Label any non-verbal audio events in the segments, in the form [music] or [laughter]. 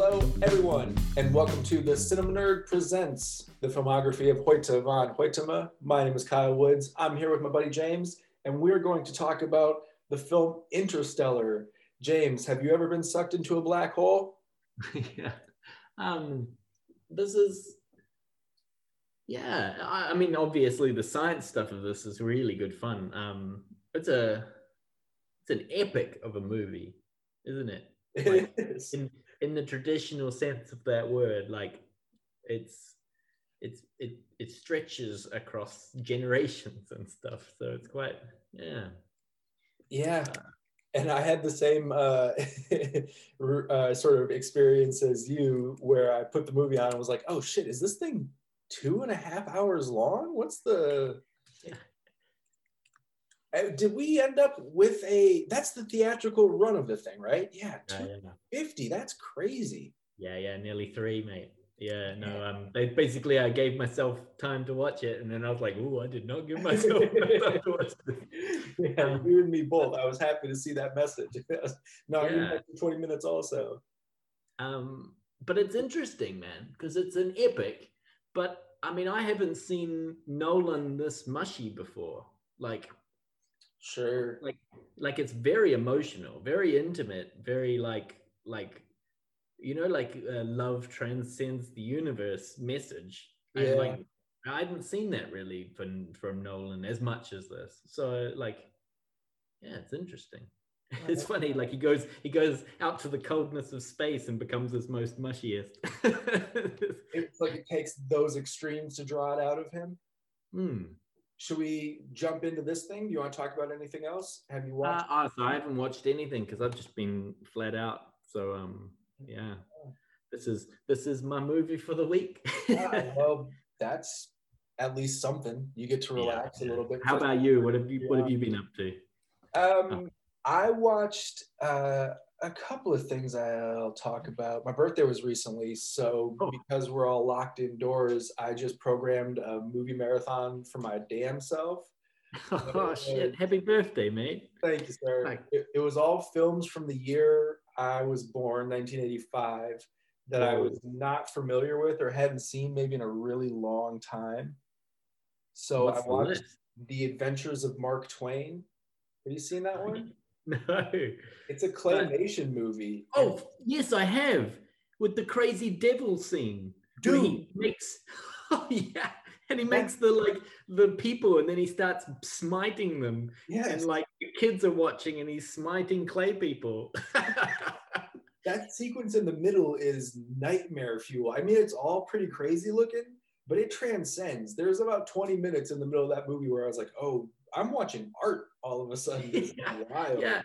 Hello, everyone, and welcome to the Cinema Nerd Presents the filmography of Hoyte van Hoytema. My name is Kyle Woods. I'm here with my buddy James, and we're going to talk about the film Interstellar. James, have you ever been sucked into a black hole? [laughs] yeah. Um, this is, yeah. I, I, mean, obviously, the science stuff of this is really good fun. Um, it's a, it's an epic of a movie, isn't it? Like, It is. in in the traditional sense of that word, like it's it's it it stretches across generations and stuff. So it's quite yeah. Yeah. And I had the same uh, [laughs] uh, sort of experience as you, where I put the movie on and was like, oh shit, is this thing two and a half hours long? What's the. Uh, Did we end up with a. That's the theatrical run of the thing, right? Yeah, Yeah, yeah. 250. That's crazy. Yeah, yeah, nearly three, mate. Yeah, no, um, they basically I gave myself time to watch it, and then I was like, "Oh, I did not give [laughs] myself time to watch this." [laughs] yeah, you and me both. I was happy to see that message. [laughs] no, Yeah. that 20 minutes also. Um, but it's interesting, man, because it's an epic. But I mean, I haven't seen Nolan this mushy before. Like, Sure. like, like it's very emotional, very intimate, very like, like, you know, like uh, love transcends the universe message. And, Yeah. like, I hadn't seen that really from from Nolan as much as this. So like, yeah, it's interesting. [laughs] It's funny, like he goes he goes out to the coldness of space and becomes his most mushiest. [laughs] It's like it takes those extremes to draw it out of him. Hmm. Should we jump into this thing? Do you want to talk about anything else? Have you Uh, watched? oh, so I haven't watched anything because I've just been flat out. So um, yeah, this is this is my movie for the week. Ah, [laughs] well, that's at least something. You get to Yeah, relax a little bit. How about you? What have you What have you been up to? Um, I watched uh, a couple of things I'll talk mm-hmm. about. My birthday was recently, so Oh. because we're all locked indoors, I just programmed a movie marathon for my damn self. [laughs] Oh shit! Happy birthday, mate. Thank you, sir. It, it was all films from the year I was born, 1985, that I was not familiar with or hadn't seen maybe in a really long time. So What's I watched list? The Adventures of Mark Twain. Have you seen that one? [laughs] No. It's a claymation movie. Oh yes, I have with the crazy devil scene. dude, he makes [laughs] oh yeah and he makes the like the people and then he starts smiting them yes, and like the kids are watching and he's smiting clay people [laughs] that sequence in the middle is nightmare fuel. I mean, it's all pretty crazy looking, but it transcends. There's about 20 minutes in the middle of that movie where I was like, oh, I'm watching art all of a sudden. [laughs] Yeah, wild. yeah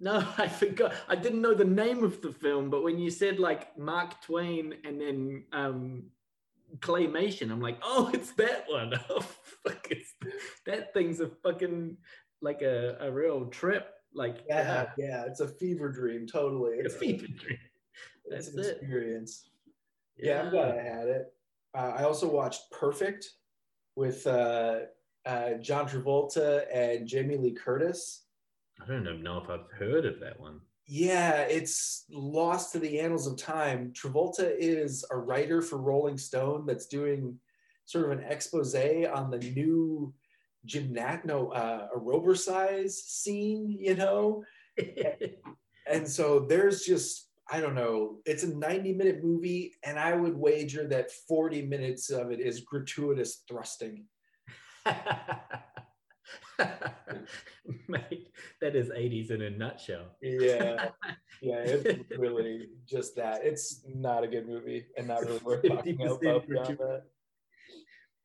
no [laughs] i forgot i didn't know the name of the film but when you said like mark twain and then um claymation i'm like oh [laughs] it's that one oh fuck it's, that thing's a fucking like a, a real trip like Yeah, yeah, it's a fever dream, totally. a fever dream. it's That's an it. experience. Yeah, I'm glad I had it. Uh, I also watched Perfect with uh, uh, John Travolta and Jamie Lee Curtis. I don't even know if I've heard of that one. Yeah, it's lost to the annals of time. Travolta is a writer for Rolling Stone that's doing sort of an expose on the new gymnast, no, uh, aerobercise scene, you know? [laughs] And so there's just, I don't know, it's a 90 minute movie, and I would wager that 40 minutes of it is gratuitous thrusting. [laughs] Mate, that is 80s in a nutshell. Yeah, [laughs] yeah, it's really just that. It's not a good movie and not really worth [laughs] talking about beyond that.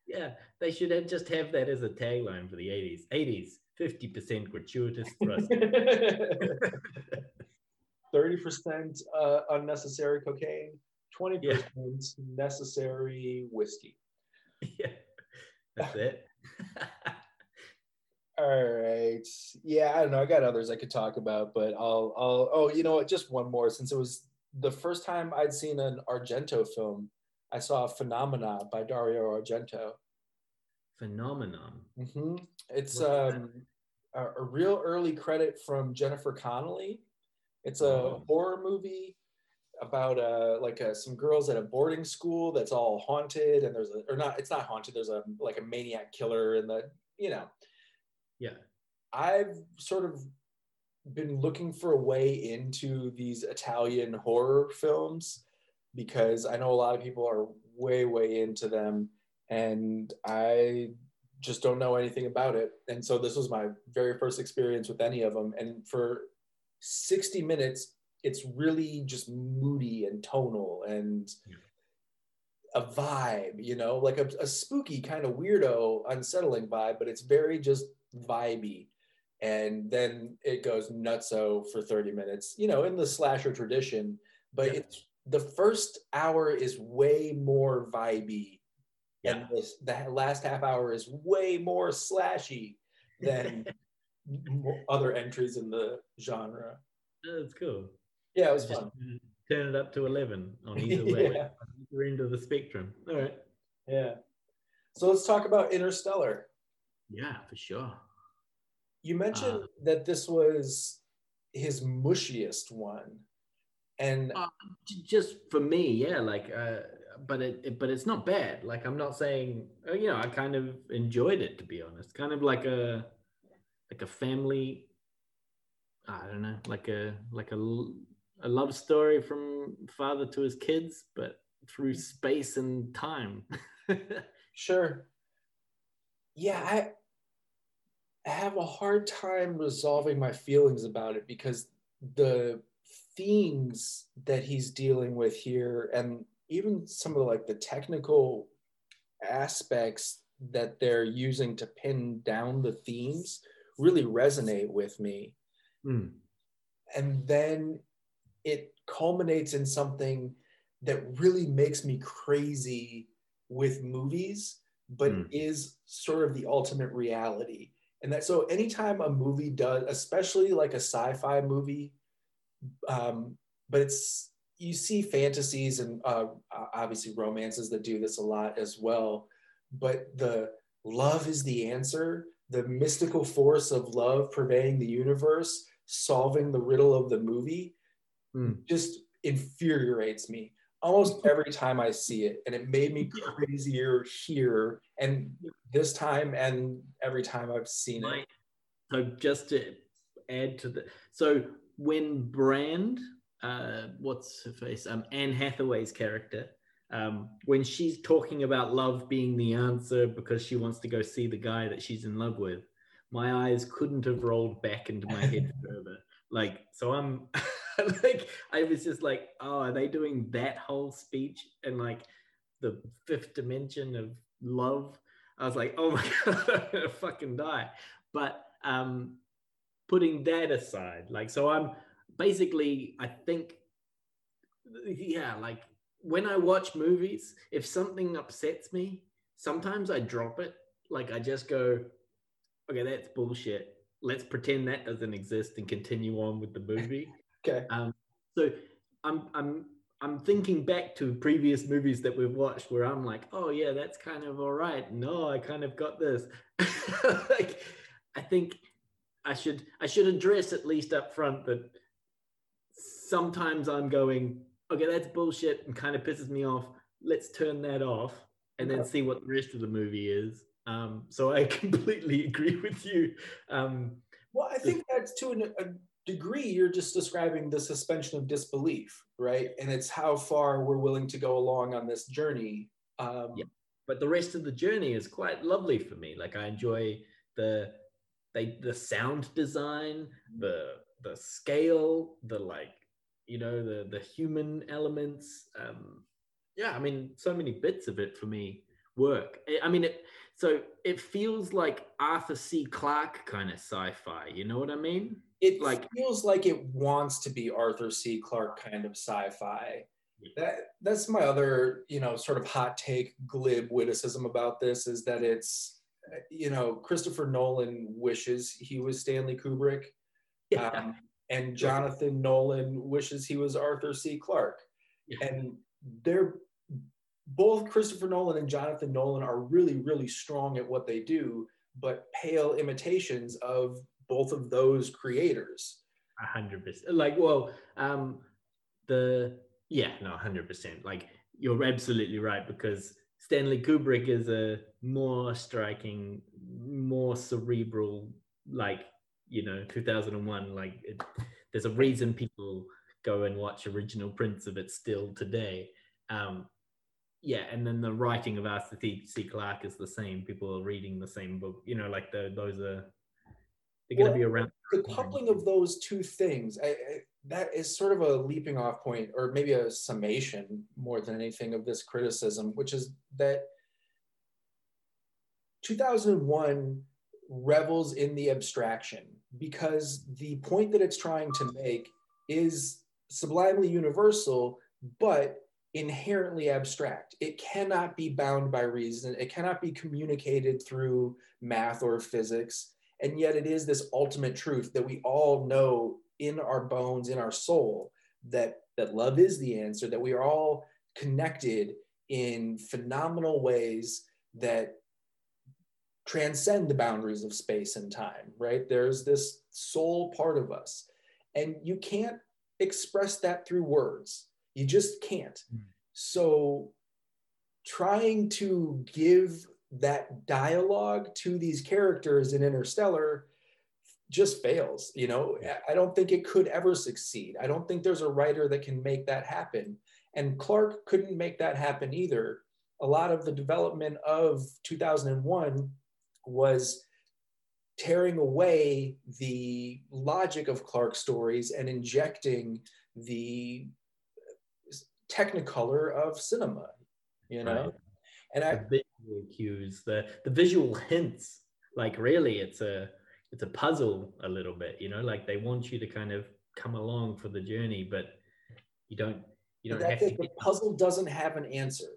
Yeah, they should have just have that as a tagline for the 80s. 80s, 50% gratuitous thrust. 30% uh, unnecessary cocaine, 20% necessary whiskey. yeah, that's it. [laughs] All right. Yeah, I don't know. I got others I could talk about, but I'll I'll oh, you know what, just one more since it was the first time I'd seen an Argento film. I saw Phenomena by Dario Argento. Phenomenon. hmm It's um, a, a real early credit from Jennifer Connelly. It's a Oh. horror movie about uh like uh, some girls at a boarding school that's all haunted and there's a or not it's not haunted there's a like a maniac killer and the you know Yeah. I've sort of been looking for a way into these Italian horror films because I know a lot of people are way, way into them, and I just don't know anything about it. And so this was my very first experience with any of them. And for 60 minutes, it's really just moody and tonal and a vibe, you know, like a, a spooky kind of weirdo, unsettling vibe, but it's very just vibey and then it goes nutso for 30 minutes you know in the slasher tradition but Yeah. it's the first hour is way more vibey Yeah. and this, the last half hour is way more slashy than [laughs] other entries in the genre That's cool. Yeah it was Just fun turn it up to 11 on [laughs] either way, Yeah. either end of the spectrum. All right. yeah so let's talk about interstellar Yeah, for sure. you mentioned Uh, that this was his mushiest one and Uh, just for me, yeah, like, uh, but it, it, but it's not bad. Like, I'm not saying, uh, you know, I kind of enjoyed it to be honest. Kind of like a, like a family. I don't know, like a like a a love story from father to his kids, but through space and time. [laughs] Sure. Yeah, I I have a hard time resolving my feelings about it because the themes that he's dealing with here and even some of the, like the technical aspects that they're using to pin down the themes really resonate with me Hmm. and then it culminates in something that really makes me crazy with movies but Mm. is sort of the ultimate reality and that so anytime a movie does especially like a sci-fi movie um, but it's you see fantasies and uh, obviously romances that do this a lot as well but the love is the answer the mystical force of love pervading the universe solving the riddle of the movie Hmm. just infuriates me almost [laughs] every time I see it. And it made me crazier here and this time and every time I've seen it. So just to add to the so when Brand, uh, what's her face, um, Anne Hathaway's character, um, when she's talking about love being the answer because she wants to go see the guy that she's in love with, my eyes couldn't have rolled back into my head [laughs] further. Like, so I'm [laughs] [laughs] like, I was just like, oh, are they doing that whole speech and like the fifth dimension of love? I was like, oh [laughs] my god, I'm gonna fucking die. But um, putting that aside, like, so I'm basically, I think, yeah, like when I watch movies, if something upsets me, sometimes I drop it. Like I just go, okay, that's bullshit. Let's pretend that doesn't exist and continue on with the movie. Okay. Um, so I'm I'm I'm thinking back to previous movies that we've watched where I'm like, oh yeah, that's kind of all right. No, I kind of got this. [laughs] like, I think I should I should address at least up front that sometimes I'm going, okay, that's bullshit and kind of pisses me off. Let's turn that off and then see what the rest of the movie is. Um, so I [laughs] completely agree with you. Um, Well, I think that's to an, a degree, you're just describing the suspension of disbelief, right? And it's how far we're willing to go along on this journey. Um, Yeah. but the rest of the journey is quite lovely for me. Like I enjoy the they the sound design, the the scale, the like you know the the human elements. Um, yeah, I mean, so many bits of it for me work. I- I mean, it so it feels like Arthur C. Clarke kind of sci-fi. You know what I mean? It like- feels like it wants to be Arthur C. Clarke kind of sci-fi. That that's my other, you know, sort of hot take, glib witticism about this is that it's, you know, Christopher Nolan wishes he was Stanley Kubrick, Yeah. um, and Jonathan Nolan wishes he was Arthur C. Clarke, Yeah. and they're both Christopher Nolan and Jonathan Nolan are really, really strong at what they do, but pale imitations of both of those creators. A hundred percent. Like, well, um, the Yeah, no, hundred percent. Like you're absolutely right because Stanley Kubrick is a more striking, more cerebral, like you know, 2001. Like it, there's a reason people go and watch original prints of it still today. Um, yeah, and then the writing of Arthur C. Clarke is the same. People are reading the same book. You know, like the, those are they're going to be around. The coupling of those two things, I, I, that is sort of a leaping off point, or maybe a summation more than anything of this criticism, which is that 2001 revels in the abstraction because the point that it's trying to make is sublimely universal, but inherently abstract. It cannot be bound by reason. It cannot be communicated through math or physics. And yet it is this ultimate truth that we all know in our bones, in our soul, that, that love is the answer, that we are all connected in phenomenal ways that transcend the boundaries of space and time, right? There's this soul part of us. And you can't express that through words. You just can't. Mm. So trying to give that dialogue to these characters in Interstellar just fails. You know, I don't think it could ever succeed. I don't think there's a writer that can make that happen. And Clarke couldn't make that happen either. A lot of the development of 2001 was tearing away the logic of Clarke stories and injecting the technicolor of cinema, you know? Right. And I the visual cues, the the visual hints, like really it's a it's a puzzle a little bit, you know, like they want you to kind of come along for the journey, but you don't you don't have to the puzzle doesn't have an answer.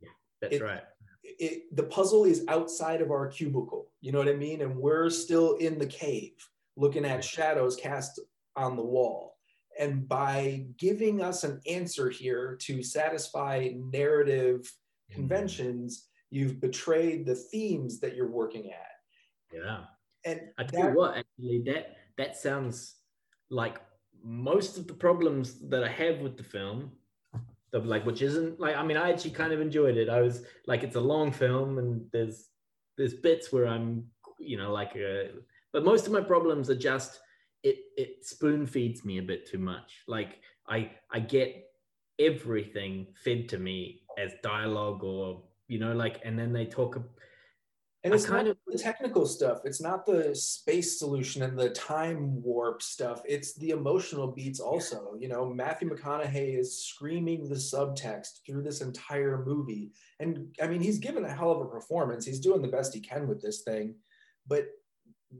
Yeah, that's it, right. It, the puzzle is outside of our cubicle. You know what I mean? And we're still in the cave looking at shadows cast on the wall and by giving us an answer here to satisfy narrative mm-hmm. conventions, you've betrayed the themes that you're working at. Yeah. And I tell that, you what, actually, that that sounds like most of the problems that I have with the film, the, like which isn't like I mean, I actually kind of enjoyed it. I was like, it's a long film, and there's there's bits where I'm, you know, like, uh, but most of my problems are just it it spoon feeds me a bit too much. Like I I get everything fed to me as dialogue or you know like and then they talk and it's kind of the technical stuff. It's not the space solution and the time warp stuff. It's the emotional beats also. You know matthew mcconaughey is screaming the subtext through this entire movie. And i mean he's given a hell of a performance. He's doing the best he can with this thing. But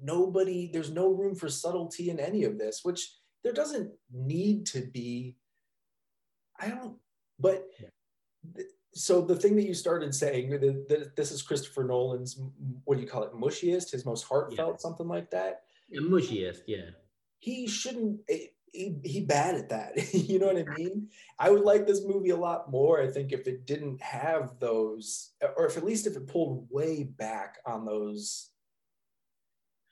nobody, there's no room for subtlety in any of this, which there doesn't need to be. I don't, but so the thing that you started saying that, this is Christopher Nolan's, what do you call it, mushiest, his most heartfelt, yeah. something like that. Yeah, mushiest, yeah. He shouldn't. Eh, he, he bad at that. [laughs] you know what I mean? I would like this movie a lot more. I think if it didn't have those, or if at least if it pulled way back on those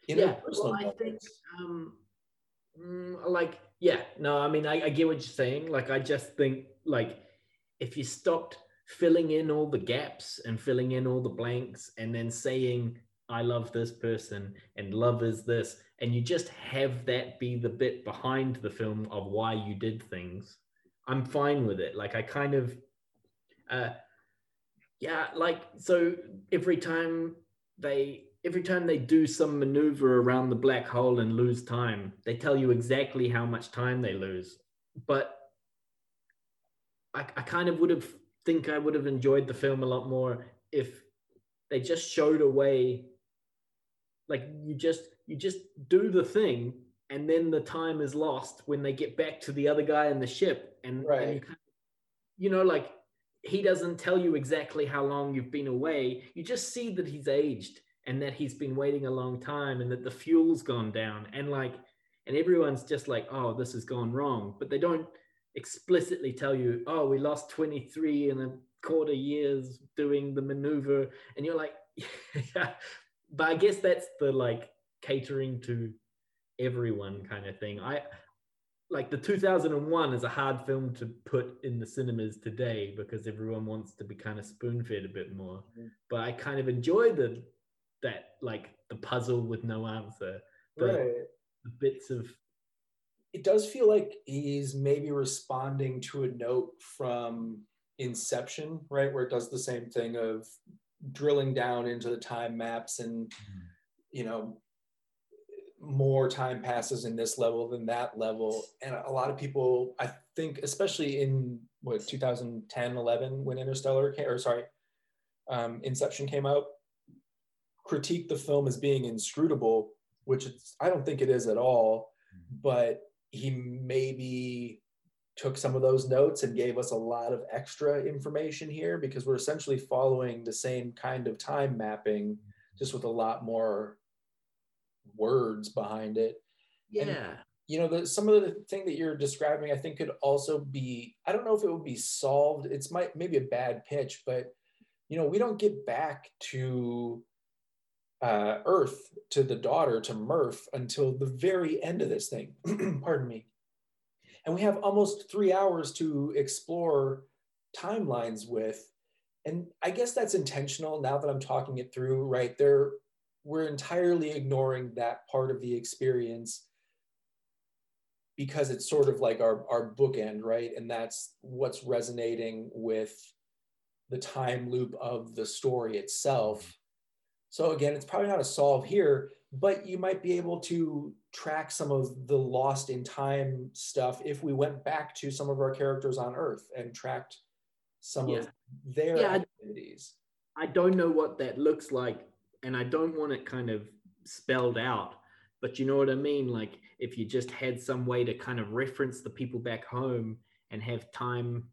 yeah, well, I think, um, mm, like, yeah, no, I mean, I, I get what you're saying. Like, I just think, like, if you stopped filling in all the gaps and filling in all the blanks and then saying, I love this person and love is this, and you just have that be the bit behind the film of why you did things, I'm fine with it. Like, I kind of, uh, yeah, like, so every time they every time they do some maneuver around the black hole and lose time, they tell you exactly how much time they lose. But I, I kind of would have think I would have enjoyed the film a lot more if they just showed a way like you just you just do the thing and then the time is lost when they get back to the other guy in the ship and, right. and you, you know like he doesn't tell you exactly how long you've been away you just see that he's aged and that he's been waiting a long time and that the fuel's gone down and like and everyone's just like oh this has gone wrong but they don't explicitly tell you oh we lost 23 and a quarter years doing the maneuver and you're like [laughs] yeah but i guess that's the like catering to everyone kind of thing i like the 2001 is a hard film to put in the cinemas today because everyone wants to be kind of spoon fed a bit more. Mhm. But I kind of enjoy the that like the puzzle with no answer, the, right. the bits of It does feel like he's maybe responding to a note from Inception, right? Where it does the same thing of drilling down into the time maps and, you know, more time passes in this level than that level. And a lot of people, I think, especially in what 2010, 11, when Interstellar came, or sorry, um, Inception came out, critique the film as being inscrutable, which it's, I don't think it is at all. But he maybe took some of those notes and gave us a lot of extra information here because we're essentially following the same kind of time mapping, just with a lot more words behind it And- yeah. you know the some of the thing that you're describing i think could also be i don't know if it would be solved it's might maybe a bad pitch but you know we don't get back to uh, earth to the daughter to murph until the very end of this thing [clears throat] pardon me and we have almost three hours to explore timelines with and i guess that's intentional now that i'm talking it through right there we're entirely ignoring that part of the experience because it's sort of like our, our bookend, right? And that's what's resonating with the time loop of the story itself. So again, it's probably not a solve here, but you might be able to track some of the lost in time stuff if we went back to some of our characters on Earth and tracked some Yeah. of their Yeah, I- activities. I don't know what that looks like, and I don't want it kind of spelled out. But you know what I mean? Like if you just had some way to kind of reference the people back home and have time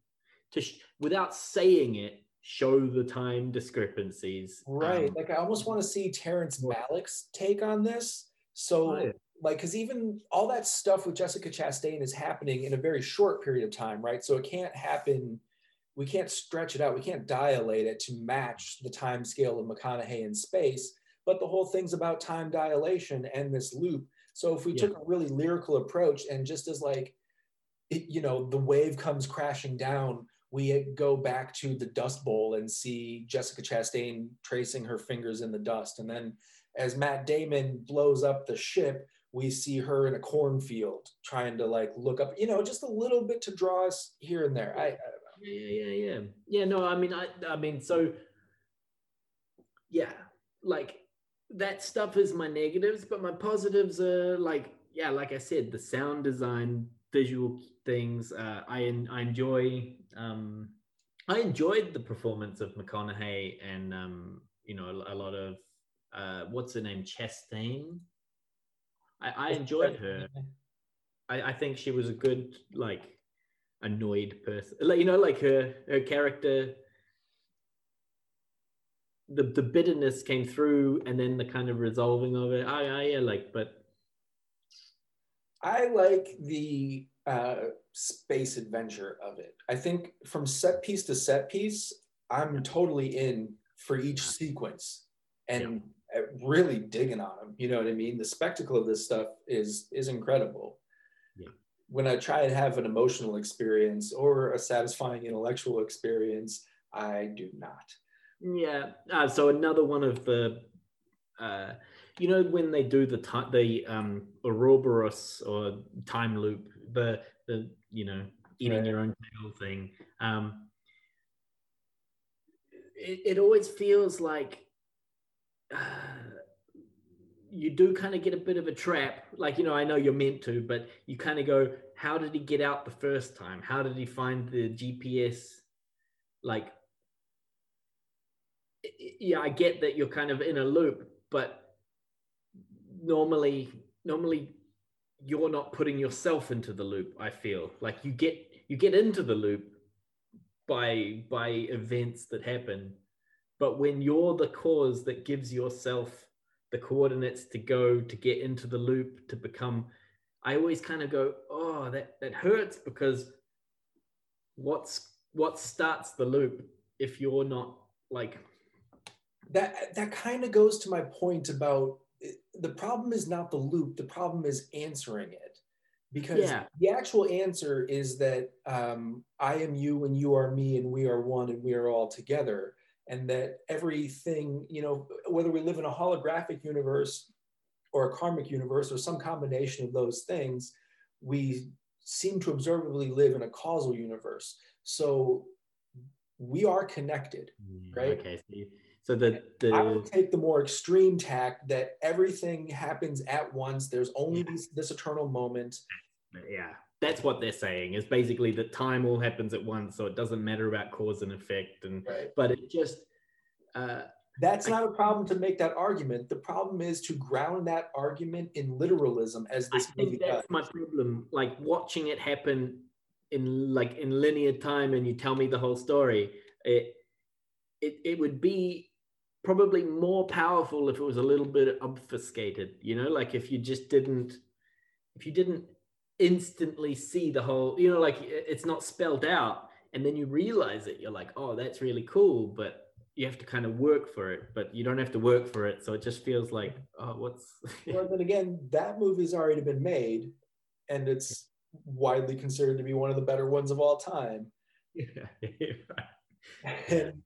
to, sh- without saying it, show the time discrepancies. Right. Um, like I almost want to see Terrence Malick's take on this. So Right. like because even all that stuff with Jessica Chastain is happening in a very short period of time, right? So it can't happen. We can't stretch it out. We can't dilate it to match the time scale of McConaughey in space. But the whole thing's about time dilation and this loop. So if we Yeah. took a really lyrical approach and just as like, it, you know, the wave comes crashing down, we go back to the Dust Bowl and see Jessica Chastain tracing her fingers in the dust, and then as Matt Damon blows up the ship, we see her in a cornfield trying to like look up, you know, just a little bit to draw us here and there. I, I yeah, yeah, yeah, yeah. No, I mean, I, I mean, so yeah, like that stuff is my negatives, but my positives are like, yeah, like I said, the sound design, visual things. Uh, I I enjoy. Um, I enjoyed the performance of McConaughey and um, you know a, a lot of uh, what's her name, Chastain. I, I enjoyed her. I, I think she was a good like annoyed person. Like you know, like her her character. The the bitterness came through, and then the kind of resolving of it. I I yeah, like, but I like the uh, space adventure of it. I think from set piece to set piece, I'm totally in for each sequence and uh, really digging on them. You know what I mean? The spectacle of this stuff is is incredible. Yeah. When I try and have an emotional experience or a satisfying intellectual experience, I do not. yeah. Uh, so another one of the. Uh, you know when they do the time the um Ouroboros or time loop the the you know eating Right. your own tail thing um it, it always feels like uh, you do kind of get a bit of a trap. Like you know i know you're meant to but you kind of go how did he get out the first time? How did he find the gps like yeah i get that you're kind of in a loop but normally normally you're not putting yourself into the loop i feel. Like you get you get into the loop by by events that happen. But when you're the cause that gives yourself the coordinates to go to get into the loop to become i always kind of go oh that that hurts because what's what starts the loop if you're not like that that kind of goes to my point about the problem is not the loop the problem is answering it because Yeah. the actual answer is that um, I am you and you are me and we are one and we are all together. And that everything, you know, whether we live in a holographic universe or a karmic universe or some combination of those things, we seem to observably live in a causal universe. So we are connected. Right. Okay. You- so the the I would take the more extreme tack that everything happens at once. There's only Yeah. this, this eternal moment. yeah that's what they're saying is basically that time all happens at once so it doesn't matter about cause and effect and Right. but it just uh That's I- not a problem to make that argument. The problem is to ground that argument in literalism, as i this movie think does. that's my problem like watching it happen in like in linear time and you tell me the whole story it it, it would be probably more powerful if it was a little bit obfuscated you know like if you just didn't if you didn't instantly see the whole you know like it's not spelled out and then you realize it you're like oh that's really cool but you have to kind of work for it but you don't have to work for it so it just feels like oh what's [laughs] Well, then again, that movie's already been made, and it's widely considered to be one of the better ones of all time. [laughs] yeah. [laughs] And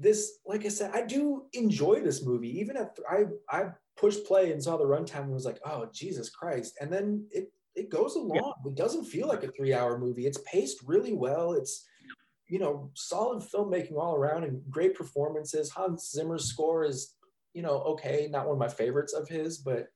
this, like I said, I do enjoy this movie. Even if I I pushed play and saw the runtime and was like, oh Jesus Christ! And then it it goes along. It doesn't feel like a three hour movie. It's paced really well. It's you know solid filmmaking all around and great performances. Hans Zimmer's score is you know okay, not one of my favorites of his, but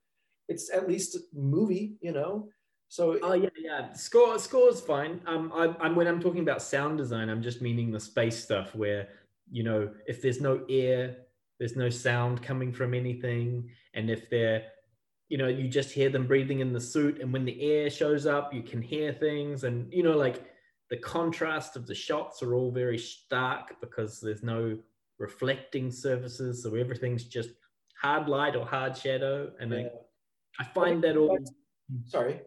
it's at least a movie. You know, so Oh yeah, yeah. Score score's fine. Um, I, I'm when I'm talking about sound design, I'm just meaning the space stuff where you know if there's no air, there's no sound coming from anything, and if they're you know you just hear them breathing in the suit, and when the air shows up, you can hear things, and you know like the contrast of the shots are all very stark because there's no reflecting surfaces, so everything's just hard light or hard shadow, and yeah. I, I find that all. sorry.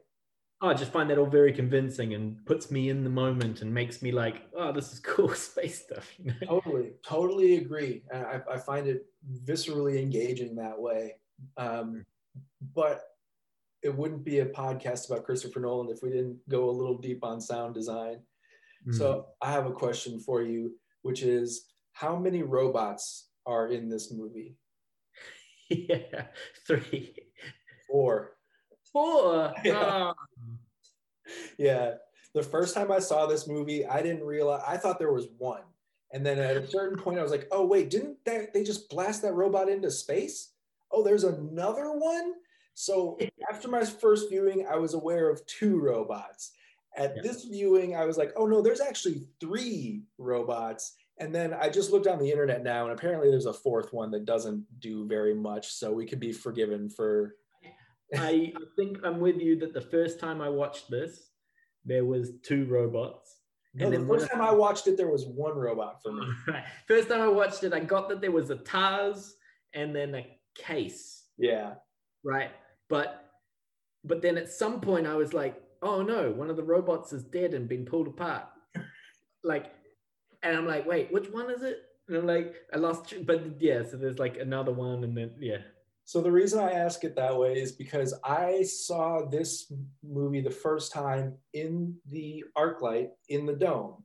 Oh, I just find that all very convincing and puts me in the moment and makes me like, oh, this is [laughs] cool space stuff. You know? totally totally agree and I, I find it viscerally engaging that way um, but it wouldn't be a podcast about christopher nolan if we didn't go a little deep on sound design Hmm. so i have a question for you which is how many robots are in this movie [laughs] yeah, three, four four. [laughs] Yeah. Oh. Yeah. The first time i saw this movie i didn't realize i thought there was one. And then at a certain point i was like oh wait didn't that they just blast that robot into space? Oh there's another one? So [laughs] after my first viewing i was aware of two robots. At Yeah. this viewing i was like oh no there's actually three robots. And then i just looked on the internet now and apparently there's a fourth one that doesn't do very much so we could be forgiven for I, I think I'm with you that the first time I watched this, there was two robots. no, the first time i watched it there was one robot for me [laughs] Right. First time I watched it, I got that there was a Tars and then a case. yeah right but but then at some point i was like oh no one of the robots is dead and been pulled apart [laughs] like and i'm like wait which one is it and i'm like i lost but yeah so there's like another one and then yeah So the reason I ask it that way is because I saw this movie the first time in the ArcLight in the dome.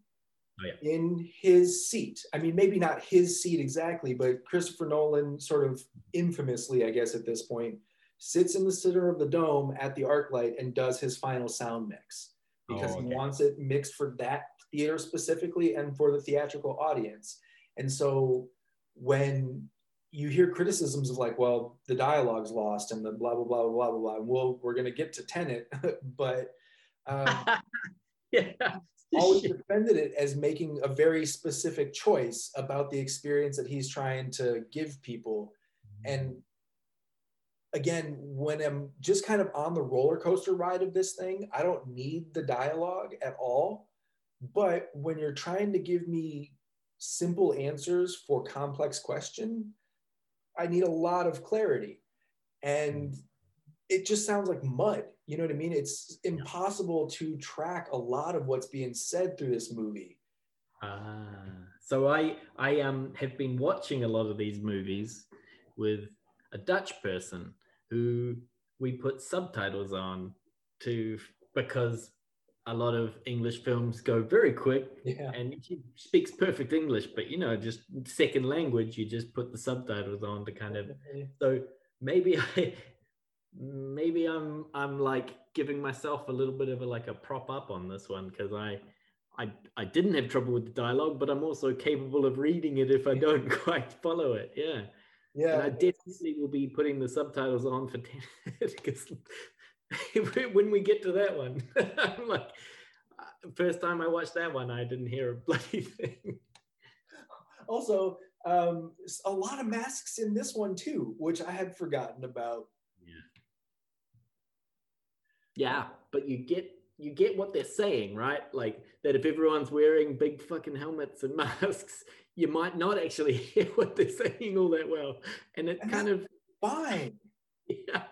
Oh, yeah. In his seat. I mean, maybe not his seat exactly, but Christopher Nolan sort of infamously, I guess at this point, sits in the center of the dome at the ArcLight and does his final sound mix oh, because Oh, he wants it mixed for that theater specifically and for the theatrical audience. And so when you hear criticisms of like, well, the dialogue's lost and the blah blah blah blah blah blah, blah. and well, we're gonna get to Tenet, [laughs] but um, [laughs] yeah always [laughs] defended it as making a very specific choice about the experience that he's trying to give people. And again, when I'm just kind of on the roller coaster ride of this thing, I don't need the dialogue at all. But when you're trying to give me simple answers for complex question, I need a lot of clarity. And it just sounds like mud. You know what I mean? It's impossible to track a lot of what's being said through this movie. Ah, so I I um have been watching a lot of these movies with a Dutch person who we put subtitles on to because a lot of English films go very quick Yeah. and she speaks perfect English, but you know, just second language, you just put the subtitles on to kind of so maybe [laughs] I maybe I'm I'm like giving myself a little bit of a like a prop up on this one because I I I didn't have trouble with the dialogue, but I'm also capable of reading it if I don't [laughs] quite follow it. Yeah. Yeah. And I definitely will be putting the subtitles on for Tenet [laughs] because [laughs] when we get to that one, [laughs] I'm like, uh, first time I watched that one, I didn't hear a bloody [laughs] thing. also, um, s- a lot of masks in this one too, which I had forgotten about. Yeah, but you get you get what they're saying, right? Like that if everyone's wearing big fucking helmets and masks, you might not actually hear what they're saying all that well. And it And kind of Fine. yeah.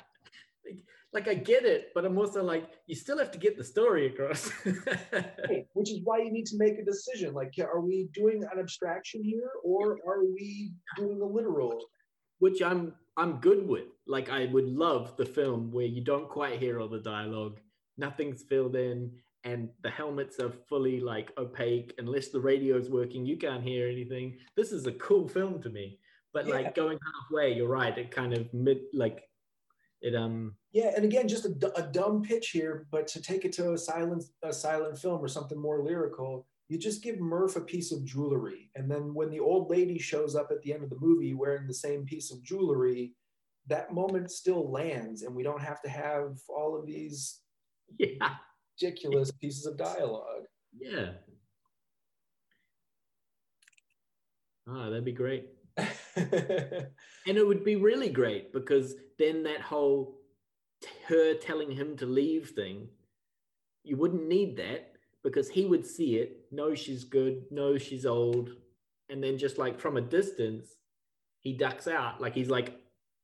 Like, I get it, but I'm also like, you still have to get the story across. [laughs] Right, Which is why you need to make a decision. Like, are we doing an abstraction here, or are we doing a literal? which I'm I'm good with. Like I would love the film where you don't quite hear all the dialogue, nothing's filled in, and the helmets are fully like opaque. Unless the radio's working, you can't hear anything. This is a cool film to me. But Yeah. like going halfway, you're right. It kind of mid like it um Yeah, and again, just a dumb pitch here, but to take it to a silent a silent film or something more lyrical, you just give Murph a piece of jewelry, and then when the old lady shows up at the end of the movie wearing the same piece of jewelry, that moment still lands, and we don't have to have all of these [laughs] yeah ridiculous pieces of dialogue. yeah. Ah, that'd be great. [laughs] And it would be really great because then that whole her telling him to leave thing, you wouldn't need that because he would see it, know she's good, know she's old, and then just like from a distance, he ducks out. Like he's like,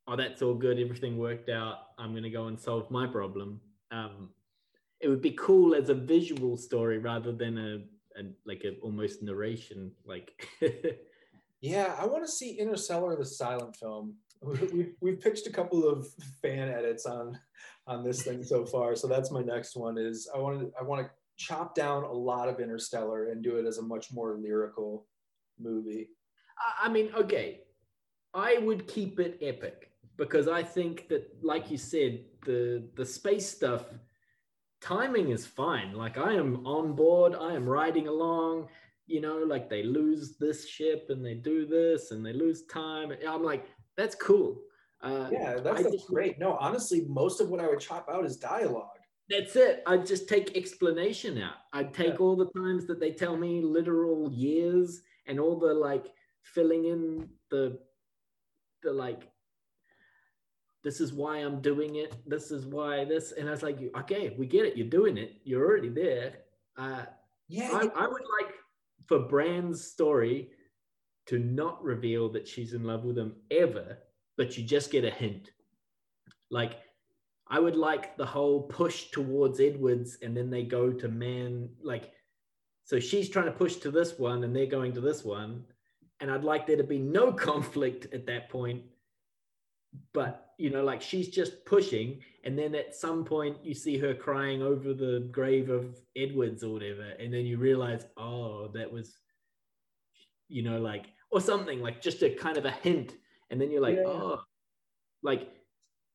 "Oh, that's all good. Everything worked out. I'm gonna go and solve my problem." Um, it would be cool as a visual story rather than a, a like a almost narration. Like, [laughs] Yeah, I want to see Interstellar, the silent film. [laughs] We've, we've pitched a couple of fan edits on on this thing so far, so that's my next one. Is I want to I want to chop down a lot of Interstellar and do it as a much more lyrical movie. I- I mean, okay, I would keep it epic because I think that, like you said, the the space stuff timing is fine. Like I am on board, I am riding along. You know, like they lose this ship and they do this and they lose time. I'm like, that's cool. Uh, Yeah, that's, that's just- great. No, honestly, most of what I would chop out is dialogue. That's it. I'd just take explanation out. I'd take Yeah. all the times that they tell me literal years and all the like filling in the the like this is why I'm doing it. This is why this and I was like, okay, we get it. You're doing it. You're already there. Uh, Yeah, I, I would like for Brand's story to not reveal that she's in love with him ever, but you just get a hint. Like, I would like the whole push towards Edwards and then they go to Mann, like, so she's trying to push to this one and they're going to this one. And I'd like there to be no [laughs] conflict at that point. But, you know, like she's just pushing. And then at some point you see her crying over the grave of Edwards or whatever. And then you realize, oh, that was, you know, like, or something like just a kind of a hint. And then you're like, Yeah. oh, like,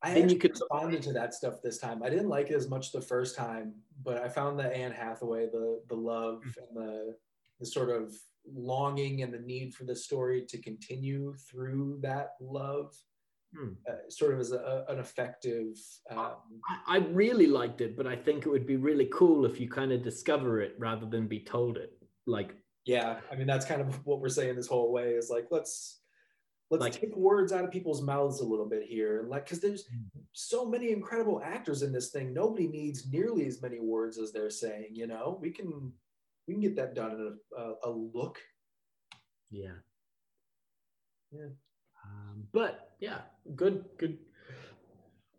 I then you could- responded to that stuff this time. I didn't like it as much the first time, but I found the Anne Hathaway, the the love mm. and the the sort of longing and the need for the story to continue through that love, Hmm. uh, sort of as a, an effective. Um, I, I really liked it, but I think it would be really cool if you kind of discover it rather than be told it. Like, yeah, I mean that's kind of what we're saying this whole way is like let's let's Like- take words out of people's mouths a little bit here, and like because there's Hmm. so many incredible actors in this thing. Nobody needs nearly as many words as they're saying. You know, we can we can get that done in a, a, a look. yeah. Yeah. But yeah, good, good.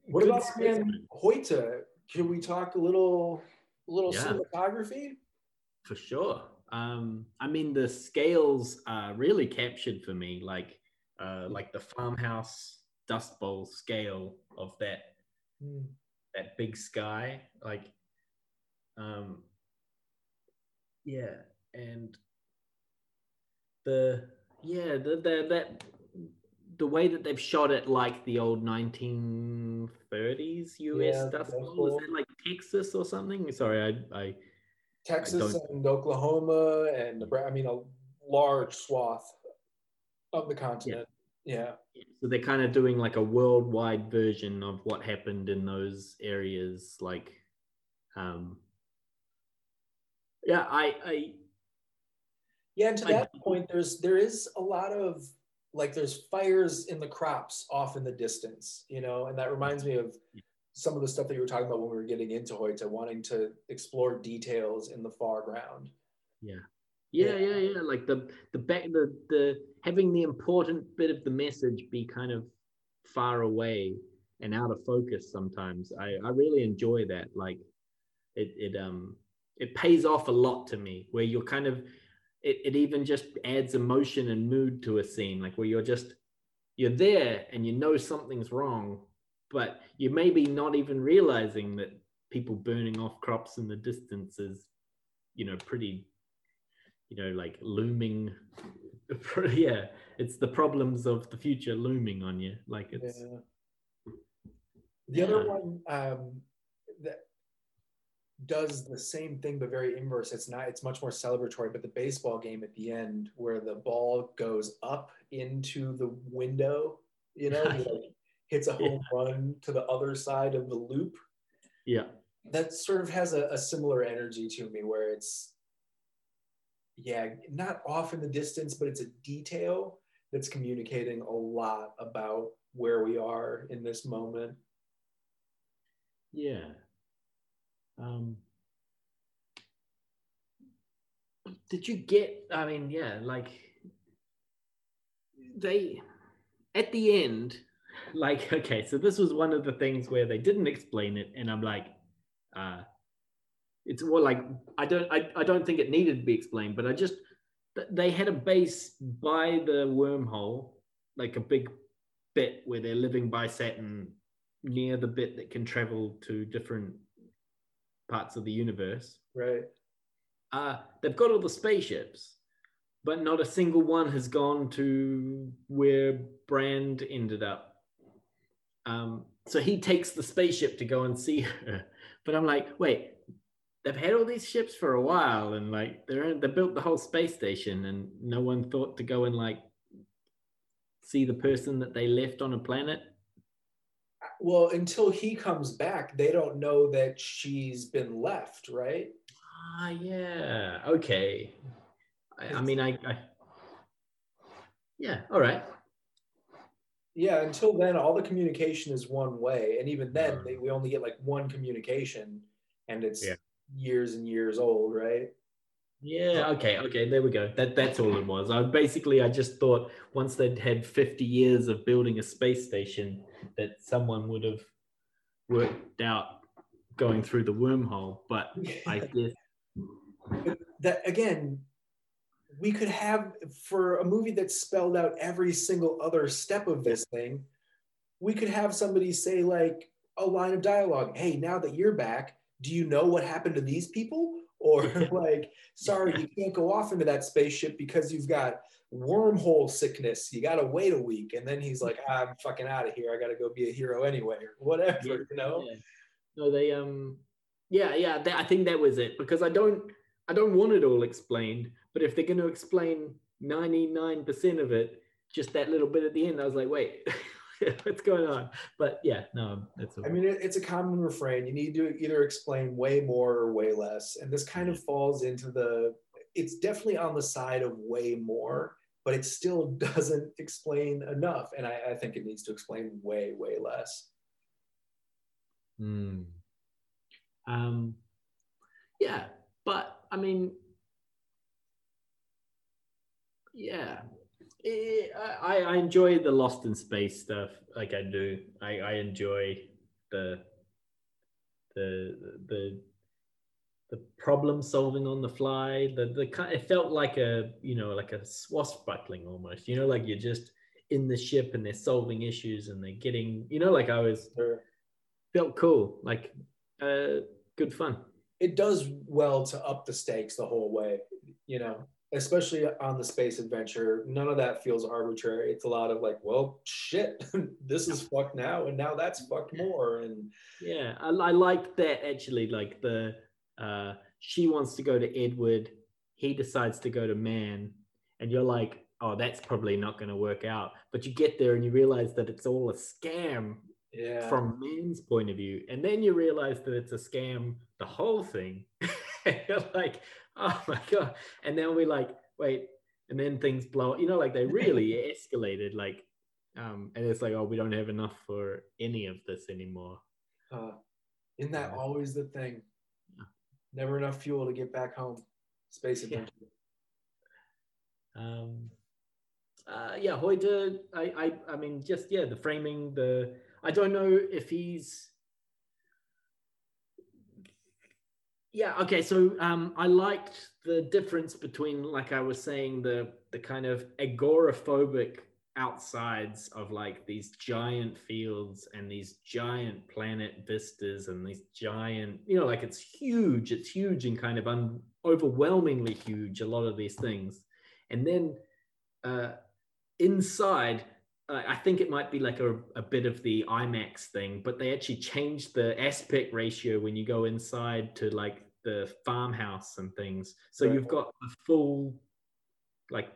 What good about man man, Hoyte? Can we talk a little little Yeah. cinematography? For sure. Um, I mean, the scales are really captured for me, like, uh, like the farmhouse dust bowl scale of that Hmm. that big sky. Like, Um, yeah, and the yeah the, the that the way that they've shot it like the old 1930s US Yeah, stuff. that's Was it like Texas or something? Sorry, I, I Texas don't- and Oklahoma and Nebraska. I mean, a large swath of the continent. Yeah. so they're kind of doing like a worldwide version of what happened in those areas. Like, um, yeah, I, I Yeah, and to I- that point, there's there is a lot of like there's fires in the crops off in the distance, you know, and that reminds me of some of the stuff that you were talking about when we were getting into Hoyte, wanting to explore details in the foreground. yeah, Yeah. yeah, yeah. Like the the back the the having the important bit of the message be kind of far away and out of focus sometimes. I I really enjoy that. Like it it um it pays off a lot to me where you're kind of it, it even just adds emotion and mood to a scene like where you're just you're there and you know something's wrong but you maybe not even realizing that people burning off crops in the distance is you know pretty you know like looming [laughs] yeah it's the problems of the future looming on you like it's Yeah. The other one um, that does the same thing but very inverse. It's not. It's much more celebratory. But the baseball game at the end, where the ball goes up into the window, you know, like [laughs] hits a home run to the other side of the loop. yeah That sort of has a, a similar energy to me, where it's yeah, not off in the distance, but it's a detail that's communicating a lot about where we are in this moment. Yeah. Um, did you get? I mean, yeah, like they at the end, like [laughs] okay, so this was one of the things where they didn't explain it, and I'm like, uh, it's more like I don't, I, I don't think it needed to be explained, but I just they had a base by the wormhole, like a big bit where they're living by Saturn near the bit that can travel to different parts of the universe. Right. Uh, they've got all the spaceships, but not a single one has gone to where Brand ended up. Um, so he takes the spaceship to go and see her. [laughs] But I'm like, wait, they've had all these ships for a while, and like they're in, they built the whole space station, and no one thought to go and like see the person that they left on a planet. Well, until he comes back, they don't know that she's been left, right? Ah, yeah. Okay. I, I mean, I, I. Yeah. All right. Yeah, until then, all the communication is one way. And even then, they, we only get like one communication and it's Yeah. years and years old, right? Yeah. Okay. Okay. There we go. That that's all it was. I basically I just thought once they'd had fifty years of building a space station, that someone would have worked out going through the wormhole. But I [laughs] guess. that again, we could have for a movie that spelled out every single other step of this thing, we could have somebody say like a line of dialogue, "Hey, now that you're back, do you know what happened to these people?" Or [laughs] like, "Sorry, you [laughs] can't go off into that spaceship because you've got wormhole sickness. You got to wait a week." And then he's like, "I'm fucking out of here. I got to go be a hero anyway, or whatever." Yeah, You know? Yeah. No, they um, yeah, yeah. That, I think that was it because I don't, I don't want it all explained. But if they're going to explain ninety nine percent of it, just that little bit at the end, I was like, wait, [laughs] what's going on? But yeah, no, that's. I mean, it's a common refrain. You need to either explain way more or way less. And this kind of falls into the, it's definitely on the side of way more, but it still [laughs] doesn't explain enough. And I, I think it needs to explain way, way less. Hmm. Um, yeah, but I mean, yeah, I, I enjoy the Lost in Space stuff. Like I do, I, I enjoy the the the the problem solving on the fly. The the kind it felt like a you know like a swashbuckling almost. You know, like you're just in the ship and they're solving issues and they're getting you know like I was felt cool, like uh, good fun. it does well to up the stakes the whole way, you know, especially on the space adventure. None of that feels arbitrary. It's a lot of like, well, shit, [laughs] this is fucked now, and now that's fucked more. And yeah, I, I like that actually. Like the uh, she wants to go to Edward, he decides to go to Mann, and you're like, oh, that's probably not going to work out. But you get there and you realize that it's all a scam yeah. from Mann's point of view. And then you realize that it's a scam, the whole thing. [laughs] you're like, oh my God. And then we're like, wait, and then things blow, you know, like they really [laughs] escalated. Like, um, and it's like, oh, we don't have enough for any of this anymore. Uh, isn't that always the thing? Never enough fuel to get back home. Space adventure. Yeah. Um, uh, yeah, Hoyte. I, I, I mean, just yeah, the framing, the I don't know if he's. Yeah. Okay. So um, I liked the difference between, like I was saying, the the kind of agoraphobic outsides of like these giant fields and these giant planet vistas and these giant, you know, like it's huge. It's huge and kind of un- overwhelmingly huge. A lot of these things, and then. Uh, inside I think it might be like a, a bit of the IMAX thing, but they actually changed the aspect ratio when you go inside to like the farmhouse and things. So right. you've got the full, like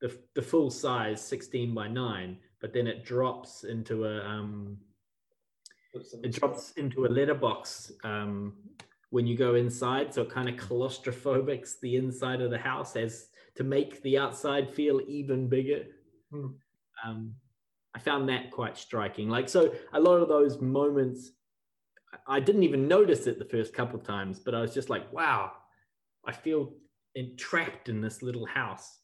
the, the full size 16 by 9, but then it drops into a um, it drops into a letterbox um, when you go inside. So it kind of claustrophobics the inside of the house as to make the outside feel even bigger. Hmm. Um, I found that quite striking. Like, so a lot of those moments, I didn't even notice it the first couple times, but I was just like, wow, I feel entrapped in this little house.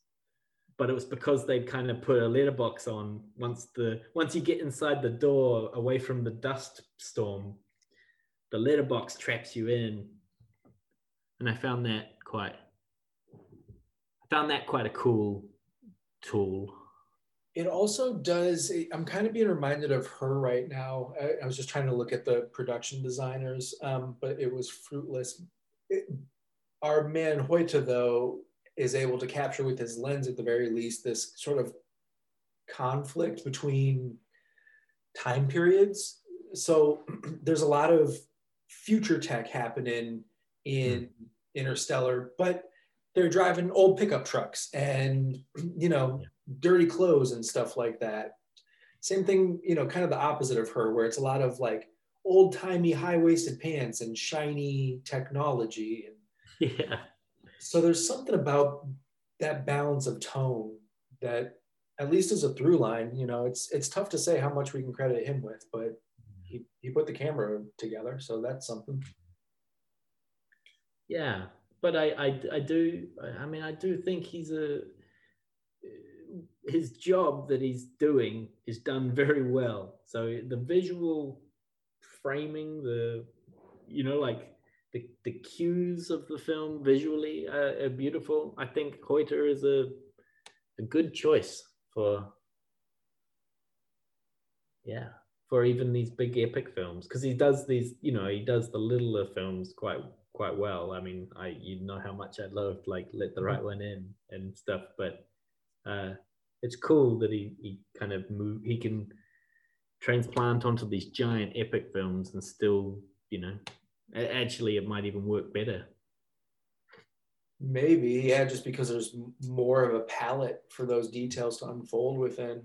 But it was because they'd kind of put a letterbox on once the once you get inside the door away from the dust storm, the letterbox traps you in. And I found that quite I found that quite a cool tool. It also does i'm kind of being reminded of her right now. I, I was just trying to look at the production designers um, but it was fruitless. It, our man hoyte though is able to capture with his lens at the very least this sort of conflict between time periods so [clears throat] there's a lot of future tech happening in hmm. interstellar but they're driving old pickup trucks and [clears throat] you know dirty clothes and stuff like that. Same thing, you know, kind of the opposite of her, where it's a lot of like old timey high waisted pants and shiny technology. [laughs] Yeah. So there's something about that balance of tone that, at least as a through line, you know, it's it's tough to say how much we can credit him with, but he, he put the camera together, so that's something. Yeah, but I, I I do I mean I do think he's a his job that he's doing is done very well. So the visual framing, the you know, like the the cues of the film visually are, are beautiful. I think Hoyte is a a good choice for yeah for even these big epic films because he does these you know he does the littler films quite quite well i mean i you know how much i loved like let the right one in and stuff but uh it's cool that he, he kind of move he can transplant onto these giant epic films and still you know actually it might even work better. Maybe yeah just because there's more of a palette for those details to unfold within.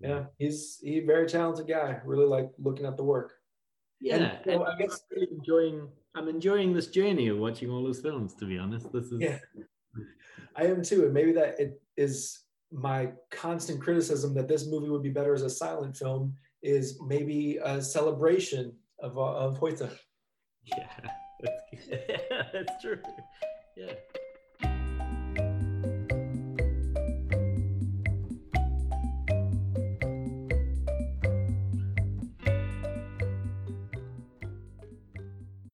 Yeah. He's he very talented guy. Really like looking at the work. Yeah and, so and i guess I'm really enjoying i'm enjoying this journey of watching all those films to be honest. This is yeah. I am too. And maybe that it is my constant criticism that this movie would be better as a silent film is maybe a celebration of, uh, of Hoyte. Yeah, [laughs] that's, [laughs] that's true. Yeah.